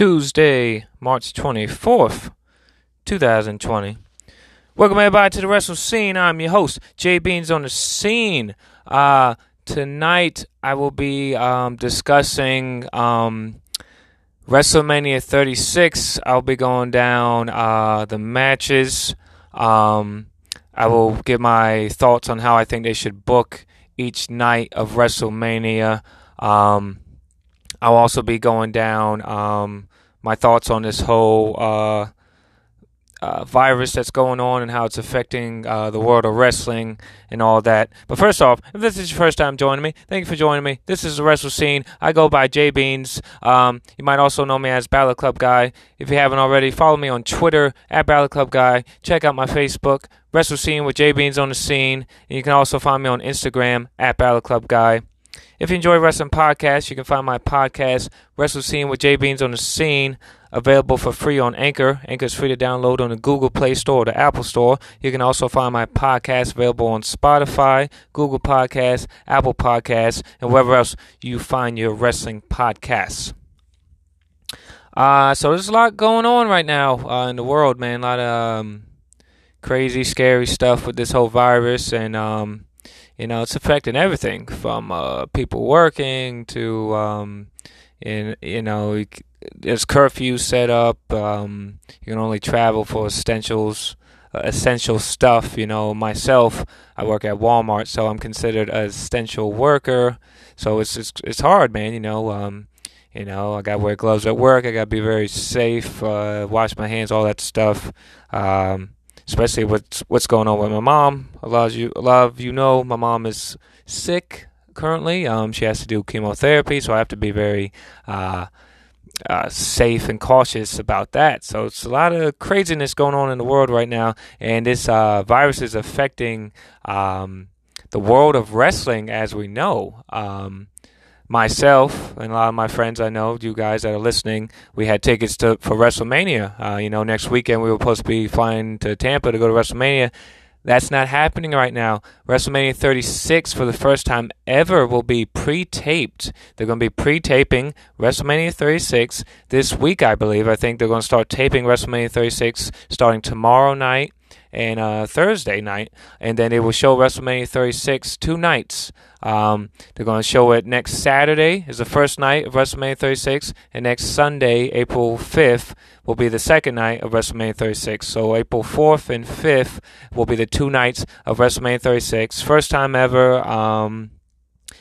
Tuesday, March 24th, 2020. Welcome everybody to the Wrestle Scene. I'm your host, Jay Beans on the scene. Uh, tonight I will be um, discussing um, WrestleMania 36. I'll be going down uh, the matches. Um, I will give my thoughts on how I think they should book each night of WrestleMania. Um, I'll also be going down um, my thoughts on this whole uh, uh, virus that's going on and how it's affecting uh, the world of wrestling and all that. But first off, if this is your first time joining me, thank you for joining me. This is the Wrestle Scene. I go by J Beans. Um, you might also know me as Ballot Club Guy. If you haven't already, follow me on Twitter at Ballot Club Guy. Check out my Facebook, Wrestle Scene with J Beans on the scene. And you can also find me on Instagram at Ballot Club Guy. If you enjoy wrestling podcasts, you can find my podcast, Wrestle Scene with J Beans on the Scene, available for free on Anchor. Anchor is free to download on the Google Play Store or the Apple Store. You can also find my podcast available on Spotify, Google Podcasts, Apple Podcasts, and wherever else you find your wrestling podcasts. Uh, so there's a lot going on right now uh, in the world, man. A lot of um, crazy, scary stuff with this whole virus, and um, you know, it's affecting everything from uh, people working to, um, in, you know, there's curfews set up. Um, you can only travel for essentials, uh, essential stuff. You know, myself, I work at Walmart, so I'm considered an essential worker. So it's it's, it's hard, man. You know, um, you know, I got to wear gloves at work. I got to be very safe, uh, wash my hands, all that stuff. Um, especially what's what's going on with my mom. A lot of you, a lot of you know, my mom is sick currently. Um, she has to do chemotherapy, so I have to be very uh, uh, safe and cautious about that. So it's a lot of craziness going on in the world right now, and this uh, virus is affecting um, the world of wrestling as we know. Um, myself and a lot of my friends I know, you guys that are listening, we had tickets to for WrestleMania. Uh, you know, next weekend we were supposed to be flying to Tampa to go to WrestleMania. That's not happening right now. WrestleMania 36 for the first time ever will be pre-taped. They're going to be pre-taping WrestleMania 36 this week, I believe. I think they're going to start taping WrestleMania 36 starting tomorrow night and uh, Thursday night, and then they will show WrestleMania 36 two nights. Um, they're going to show it next Saturday is the first night of WrestleMania 36, and next Sunday, April 5th, will be the second night of WrestleMania 36. So April 4th and 5th will be the two nights of WrestleMania 36. First time ever. Um,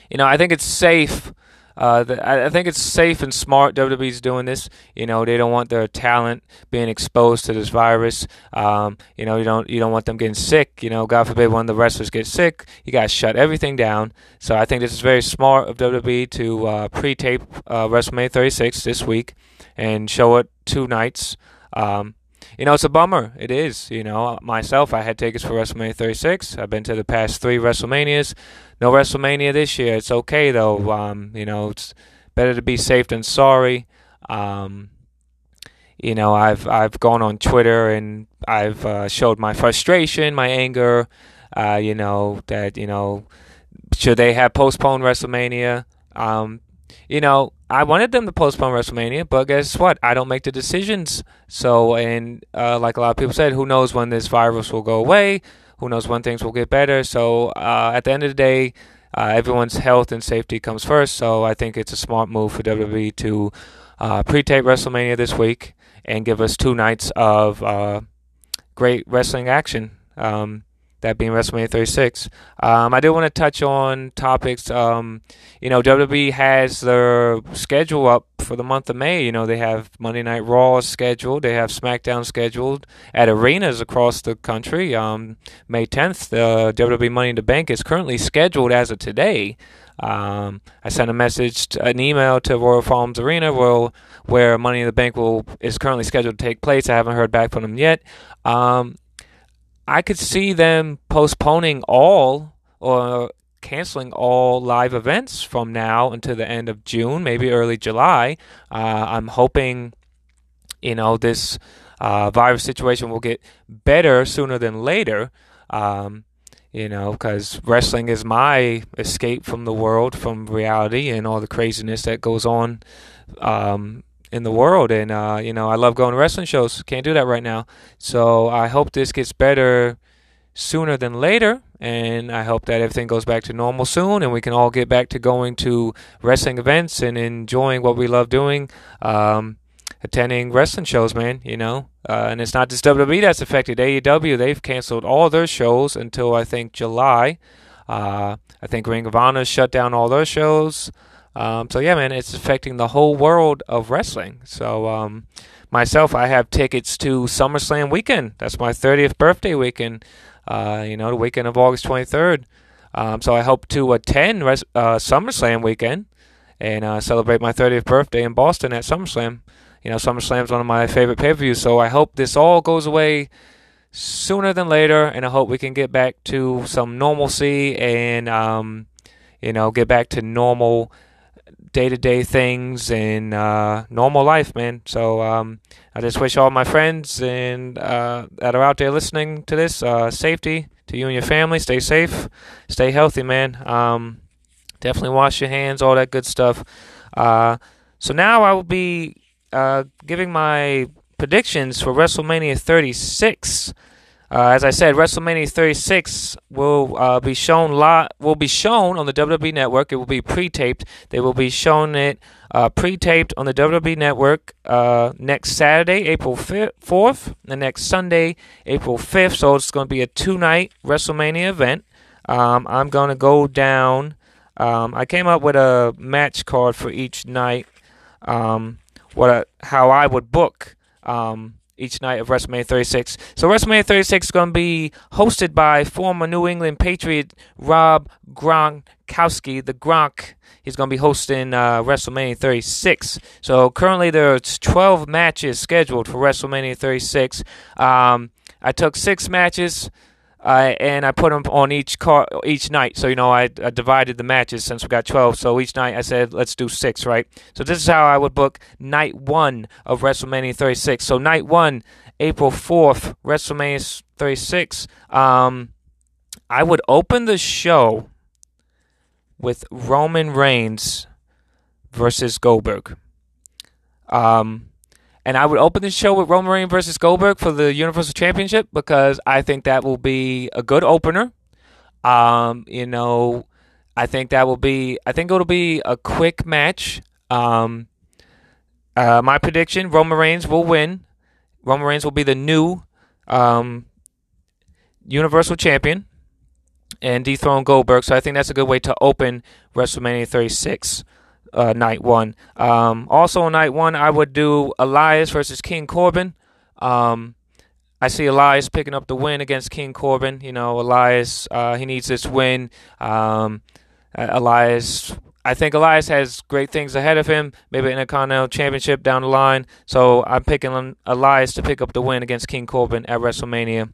you know, I think it's safe uh, the, I think it's safe and smart WWE's doing this. You know, they don't want their talent being exposed to this virus. Um, you know, you don't you don't want them getting sick. You know, God forbid one of the wrestlers gets sick, you got to shut everything down. So I think this is very smart of WWE to uh, pre-tape uh, WrestleMania 36 this week and show it two nights. Um, you know, it's a bummer. It is. You know, myself, I had tickets for WrestleMania 36. I've been to the past three WrestleManias. No WrestleMania this year. It's okay though. Um, you know, it's better to be safe than sorry. Um, you know, I've I've gone on Twitter and I've uh, showed my frustration, my anger. Uh, you know that you know should they have postponed WrestleMania? Um, you know, I wanted them to postpone WrestleMania, but guess what? I don't make the decisions. So, and uh, like a lot of people said, who knows when this virus will go away? Who knows when things will get better? So, uh, at the end of the day, uh, everyone's health and safety comes first. So, I think it's a smart move for WWE to uh, pre-tape WrestleMania this week and give us two nights of uh, great wrestling action. Um, that being WrestleMania 36. Um, I do want to touch on topics. Um, you know, WWE has their schedule up for the month of May. You know, they have Monday Night Raw scheduled, they have SmackDown scheduled at arenas across the country. Um, May 10th, the WWE Money in the Bank is currently scheduled as of today. Um, I sent a message, to, an email to Royal Farms Arena, where, where Money in the Bank will is currently scheduled to take place. I haven't heard back from them yet. Um, I could see them postponing all or canceling all live events from now until the end of June, maybe early July. Uh, I'm hoping, you know, this uh, virus situation will get better sooner than later. Um, you know, because wrestling is my escape from the world, from reality, and all the craziness that goes on um, in the world, and uh, you know I love going to wrestling shows. Can't do that right now, so I hope this gets better sooner than later, and I hope that everything goes back to normal soon, and we can all get back to going to wrestling events and enjoying what we love doing. Um, attending wrestling shows, man. You know, uh, and it's not just WWE that's affected. AEW they've canceled all their shows until I think July. Uh, I think Ring of Honor shut down all their shows. Um, so yeah, man, it's affecting the whole world of wrestling. So um, myself, I have tickets to SummerSlam weekend. That's my 30th birthday weekend. Uh, you know, the weekend of August 23rd. Um, so I hope to attend res- uh, SummerSlam weekend and uh, celebrate my 30th birthday in Boston at SummerSlam. You know, SummerSlam is one of my favorite pay per views, so I hope this all goes away sooner than later, and I hope we can get back to some normalcy and, um, you know, get back to normal day to day things and uh, normal life, man. So um, I just wish all my friends and uh, that are out there listening to this uh, safety to you and your family. Stay safe, stay healthy, man. Um, definitely wash your hands, all that good stuff. Uh, so now I will be uh, giving my predictions for WrestleMania 36. Uh, as I said, WrestleMania 36 will uh, be shown lot will be shown on the WWE Network. It will be pre-taped. They will be shown it uh, pre-taped on the WWE Network uh, next Saturday, April 4th, and next Sunday, April 5th. So it's going to be a two-night WrestleMania event. Um, I'm going to go down. Um, I came up with a match card for each night. Um, what a, how I would book um, each night of WrestleMania 36. So WrestleMania 36 is going to be hosted by former New England Patriot Rob Gronkowski, the Gronk. He's going to be hosting uh, WrestleMania 36. So currently there's 12 matches scheduled for WrestleMania 36. Um, I took six matches uh, and I put them on each car each night. So you know, I, I, divided the matches since we got twelve. So each night I said, let's do six, right? So this is how I would book night one of WrestleMania 36. So night one, April fourth, WrestleMania 36. Um, I would open the show with Roman Reigns versus Goldberg. Um, and I would open the show with Roman Reigns versus Goldberg for the Universal Championship because I think that will be a good opener. Um, you know, I think that will be. I think it'll be a quick match. Um, uh, my prediction: Roman Reigns will win. Roman Reigns will be the new um, Universal Champion and dethrone Goldberg. So I think that's a good way to open WrestleMania 36 uh, night one. Um, also on night one, I would do Elias versus King Corbin. Um, I see Elias picking up the win against King Corbin. You know, Elias, uh, he needs this win. Um, uh, Elias, I think Elias has great things ahead of him, maybe Intercontinental Championship down the line. So I'm picking Elias to pick up the win against King Corbin at WrestleMania.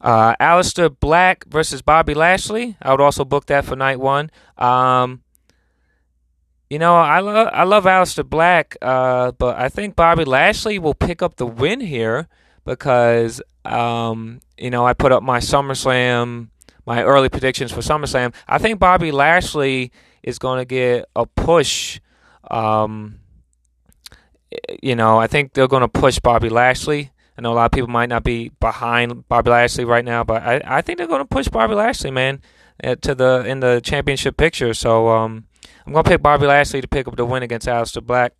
Uh, Aleister Black versus Bobby Lashley. I would also book that for night one. Um, you know, I love I love Aleister Black, uh, but I think Bobby Lashley will pick up the win here because um, you know I put up my SummerSlam, my early predictions for SummerSlam. I think Bobby Lashley is going to get a push. Um, you know, I think they're going to push Bobby Lashley. I know a lot of people might not be behind Bobby Lashley right now, but I, I think they're going to push Bobby Lashley, man, to the in the championship picture. So um, I'm going to pick Bobby Lashley to pick up the win against Aleister Black.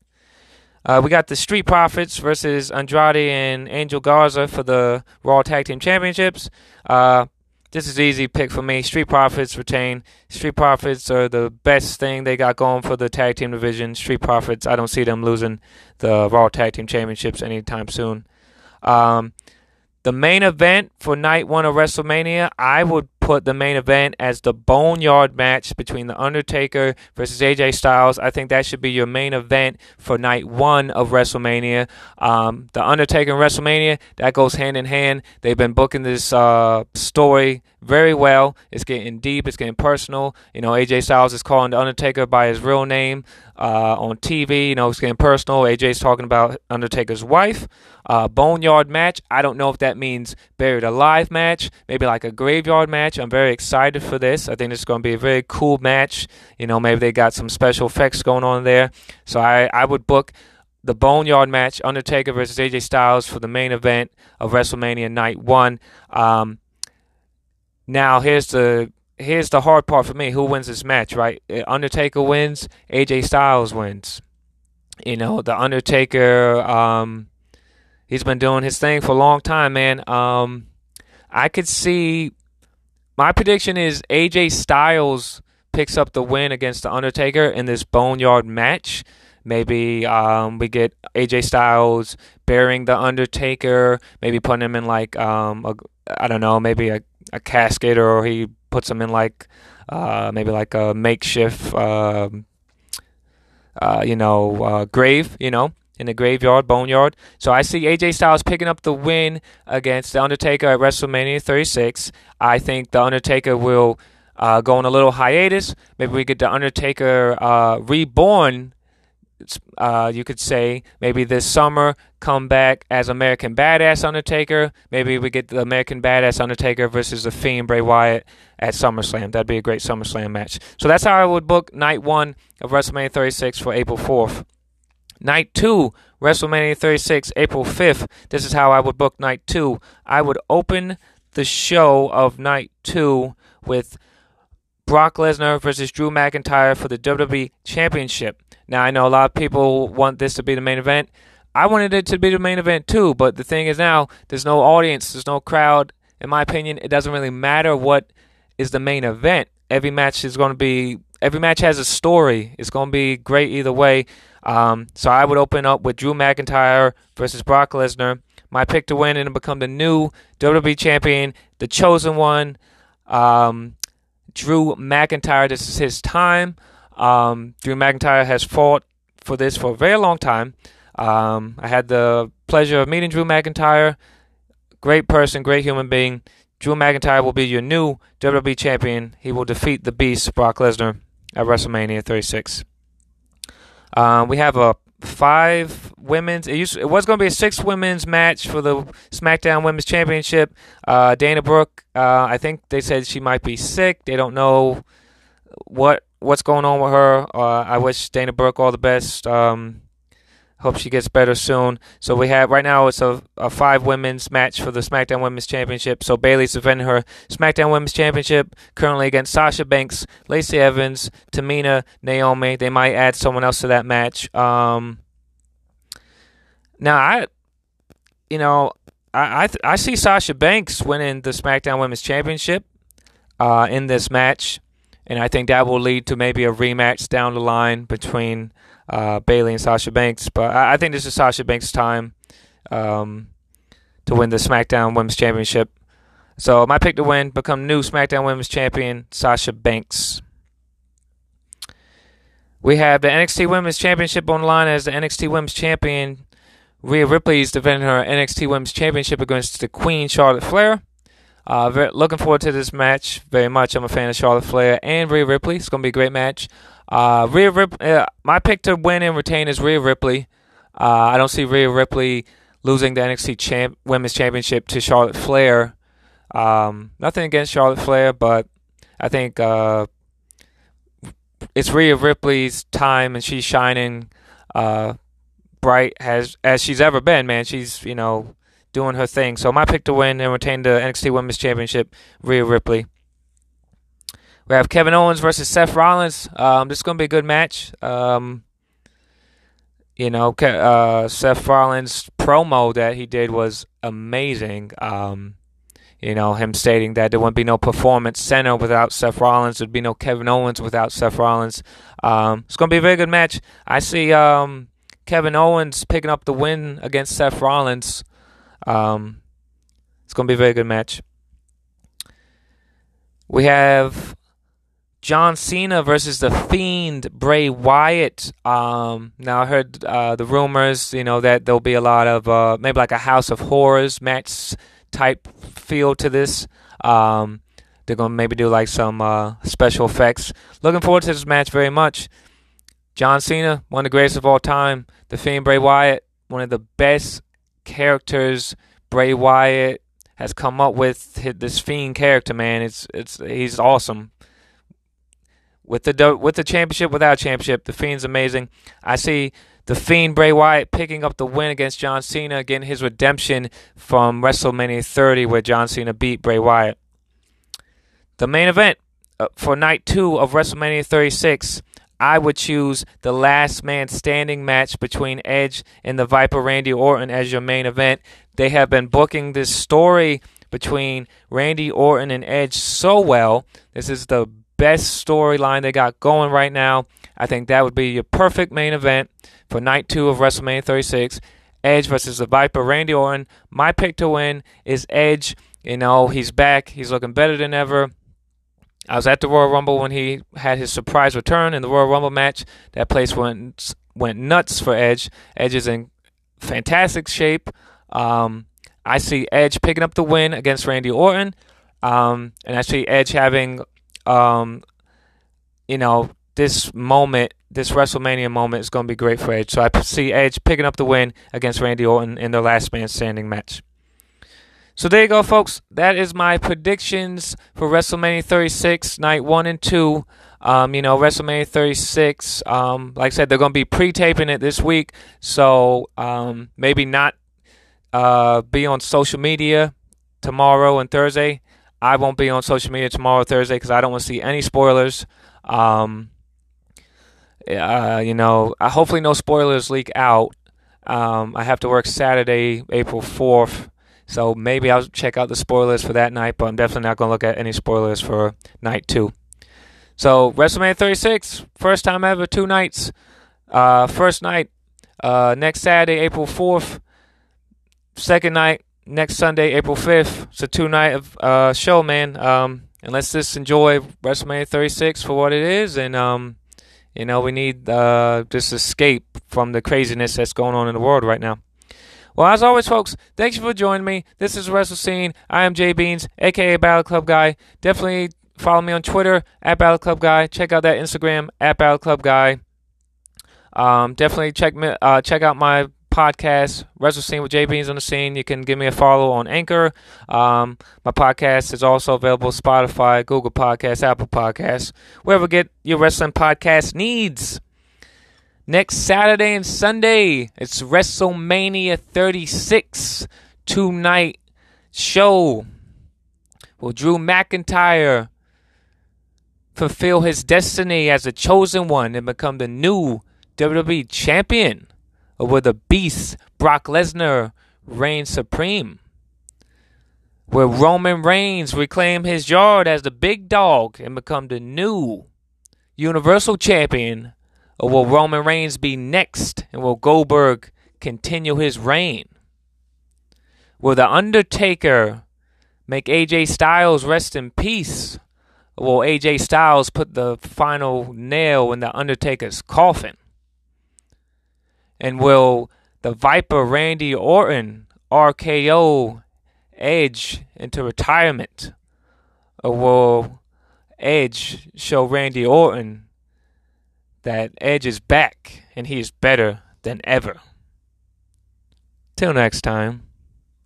Uh, we got the Street Profits versus Andrade and Angel Garza for the Raw Tag Team Championships. Uh, this is easy pick for me. Street Profits retain. Street Profits are the best thing they got going for the tag team division. Street Profits, I don't see them losing the Raw Tag Team Championships anytime soon. Um, the main event for night one of WrestleMania, I would put the main event as the boneyard match between The Undertaker versus AJ Styles. I think that should be your main event for night one of WrestleMania. Um, the Undertaker and WrestleMania, that goes hand in hand. They've been booking this uh, story very well. It's getting deep, it's getting personal. You know, AJ Styles is calling The Undertaker by his real name uh, on TV. You know, it's getting personal. AJ's talking about Undertaker's wife. Uh, boneyard match. I don't know if that means buried alive match, maybe like a graveyard match. I'm very excited for this. I think it's going to be a very cool match. You know, maybe they got some special effects going on there. So I, I would book the Boneyard match, Undertaker versus AJ Styles for the main event of WrestleMania Night One. Um, now here's the here's the hard part for me. Who wins this match, right? Undertaker wins, AJ Styles wins. You know, the Undertaker, um, he's been doing his thing for a long time, man. Um, I could see my prediction is AJ Styles picks up the win against the Undertaker in this Boneyard match. Maybe um, we get AJ Styles burying the Undertaker, maybe putting him in like um, a, I don't know, maybe a, a casket, or he puts them in like uh, maybe like a makeshift, uh, uh, you know, uh, grave, you know, in the graveyard, boneyard. So I see AJ Styles picking up the win against the Undertaker at WrestleMania 36. I think the Undertaker will uh, go on a little hiatus. Maybe we get the Undertaker uh, reborn uh, you could say maybe this summer come back as American Badass Undertaker. Maybe we get the American Badass Undertaker versus the Fiend Bray Wyatt at SummerSlam. That'd be a great SummerSlam match. So that's how I would book night one of WrestleMania 36 for April 4th. Night two, WrestleMania 36, April 5th. This is how I would book night two. I would open the show of night two with Brock Lesnar versus Drew McIntyre for the WWE Championship. Now, I know a lot of people want this to be the main event. I wanted it to be the main event too, but the thing is now, there's no audience, there's no crowd. In my opinion, it doesn't really matter what is the main event. Every match is going to be, every match has a story. It's going to be great either way. Um, so I would open up with Drew McIntyre versus Brock Lesnar. My pick to win and become the new WWE champion, the chosen one. Um, Drew McIntyre. This is his time. Um, Drew McIntyre has fought for this for a very long time. Um, I had the pleasure of meeting Drew McIntyre. Great person, great human being. Drew McIntyre will be your new WWE champion. He will defeat the Beast, Brock Lesnar, at WrestleMania 36. Um, we have a five women's. It, used, it was going to be a six women's match for the SmackDown Women's Championship. Uh, Dana Brooke, uh, I think they said she might be sick. They don't know what what's going on with her. Uh, I wish Dana Brooke all the best. Um, hope she gets better soon. So we have right now it's a, a five women's match for the SmackDown Women's Championship. So Bayley's defending her SmackDown Women's Championship currently against Sasha Banks, Lacey Evans, Tamina, Naomi. They might add someone else to that match. Um, now I, you know, I I, th- I see Sasha Banks winning the SmackDown Women's Championship uh, in this match, and I think that will lead to maybe a rematch down the line between uh, Bayley and Sasha Banks. But I, I, think this is Sasha Banks' time um, to win the SmackDown Women's Championship. So my pick to win, become new SmackDown Women's Champion, Sasha Banks. We have the NXT Women's Championship on the line as the NXT Women's Champion. Rhea Ripley is defending her NXT Women's Championship against the Queen Charlotte Flair. Uh, very, looking forward to this match very much. I'm a fan of Charlotte Flair and Rhea Ripley. It's going to be a great match. Uh, Rhea Rip- uh, my pick to win and retain is Rhea Ripley. Uh, I don't see Rhea Ripley losing the NXT champ- Women's Championship to Charlotte Flair. Um, nothing against Charlotte Flair, but I think uh, it's Rhea Ripley's time, and she's shining uh, bright as as she's ever been. Man, she's you know doing her thing. So my pick to win and retain the NXT Women's Championship, Rhea Ripley. We have Kevin Owens versus Seth Rollins. Um, this is going to be a good match. Um, you know, uh, Seth Rollins' promo that he did was amazing. Um, you know, him stating that there wouldn't be no performance center without Seth Rollins. There'd be no Kevin Owens without Seth Rollins. Um, it's going to be a very good match. I see um, Kevin Owens picking up the win against Seth Rollins. Um, it's going to be a very good match. We have John Cena versus the Fiend Bray Wyatt. Um, now I heard uh, the rumors, you know, that there'll be a lot of uh, maybe like a House of Horrors match type feel to this. Um, they're gonna maybe do like some uh, special effects. Looking forward to this match very much. John Cena, one of the greatest of all time. The Fiend Bray Wyatt, one of the best characters Bray Wyatt has come up with this fiend character. Man, it's it's he's awesome. With the with the championship, without championship, the fiend's amazing. I see the Fiend Bray Wyatt picking up the win against John Cena, getting his redemption from WrestleMania 30, where John Cena beat Bray Wyatt. The main event uh, for night two of WrestleMania 36, I would choose the last man standing match between Edge and the Viper Randy Orton as your main event. They have been booking this story between Randy Orton and Edge so well. This is the best storyline they got going right now. I think that would be your perfect main event for night two of WrestleMania 36. Edge versus the Viper, Randy Orton. My pick to win is Edge. You know, he's back. He's looking better than ever. I was at the Royal Rumble when he had his surprise return in the Royal Rumble match. That place went went nuts for Edge. Edge is in fantastic shape. Um, I see Edge picking up the win against Randy Orton, um, and I see Edge having, um, you know, this moment, this WrestleMania moment is going to be great for Edge. So I see Edge picking up the win against Randy Orton in the last man standing match. So there you go, folks. That is my predictions for WrestleMania 36, night one and two. Um, you know, WrestleMania 36, um, like I said, they're going to be pre taping it this week. So um, maybe not uh, be on social media tomorrow and Thursday. I won't be on social media tomorrow, Thursday, because I don't want to see any spoilers. Um, uh, you know, hopefully no spoilers leak out. Um, I have to work Saturday, April 4th, so maybe I'll check out the spoilers for that night, but I'm definitely not going to look at any spoilers for night two. So, WrestleMania 36, first time ever, two nights. Uh, first night, uh, next Saturday, April 4th. Second night, next Sunday, April 5th. It's a two night of, uh, show, man. Um, and let's just enjoy WrestleMania 36 for what it is and, um, you know, we need uh, this escape from the craziness that's going on in the world right now. Well, as always, folks, thanks for joining me. This is Wrestle Scene. I am Jay Beans, aka Battle Club Guy. Definitely follow me on Twitter at Battle Club Guy. Check out that Instagram at Battle Club Guy. Um, definitely check me, uh, check out my podcast, Wrestle Scene with Jay Beans on the Scene. You can give me a follow on Anchor. Um, my podcast is also available Spotify, Google Podcasts, Apple Podcasts, wherever get your wrestling podcast needs. Next Saturday and Sunday, it's WrestleMania 36 two night show. Will Drew McIntyre fulfill his destiny as the chosen one and become the new WWE champion? or will the beast Brock Lesnar reign supreme? Will Roman Reigns reclaim his yard as the big dog and become the new Universal Champion? Or will Roman Reigns be next and will Goldberg continue his reign? Will The Undertaker make AJ Styles rest in peace? Or will AJ Styles put the final nail in The Undertaker's coffin? And will the Viper Randy Orton RKO Edge into retirement? Or will Edge show Randy Orton that Edge is back and he is better than ever? Till next time.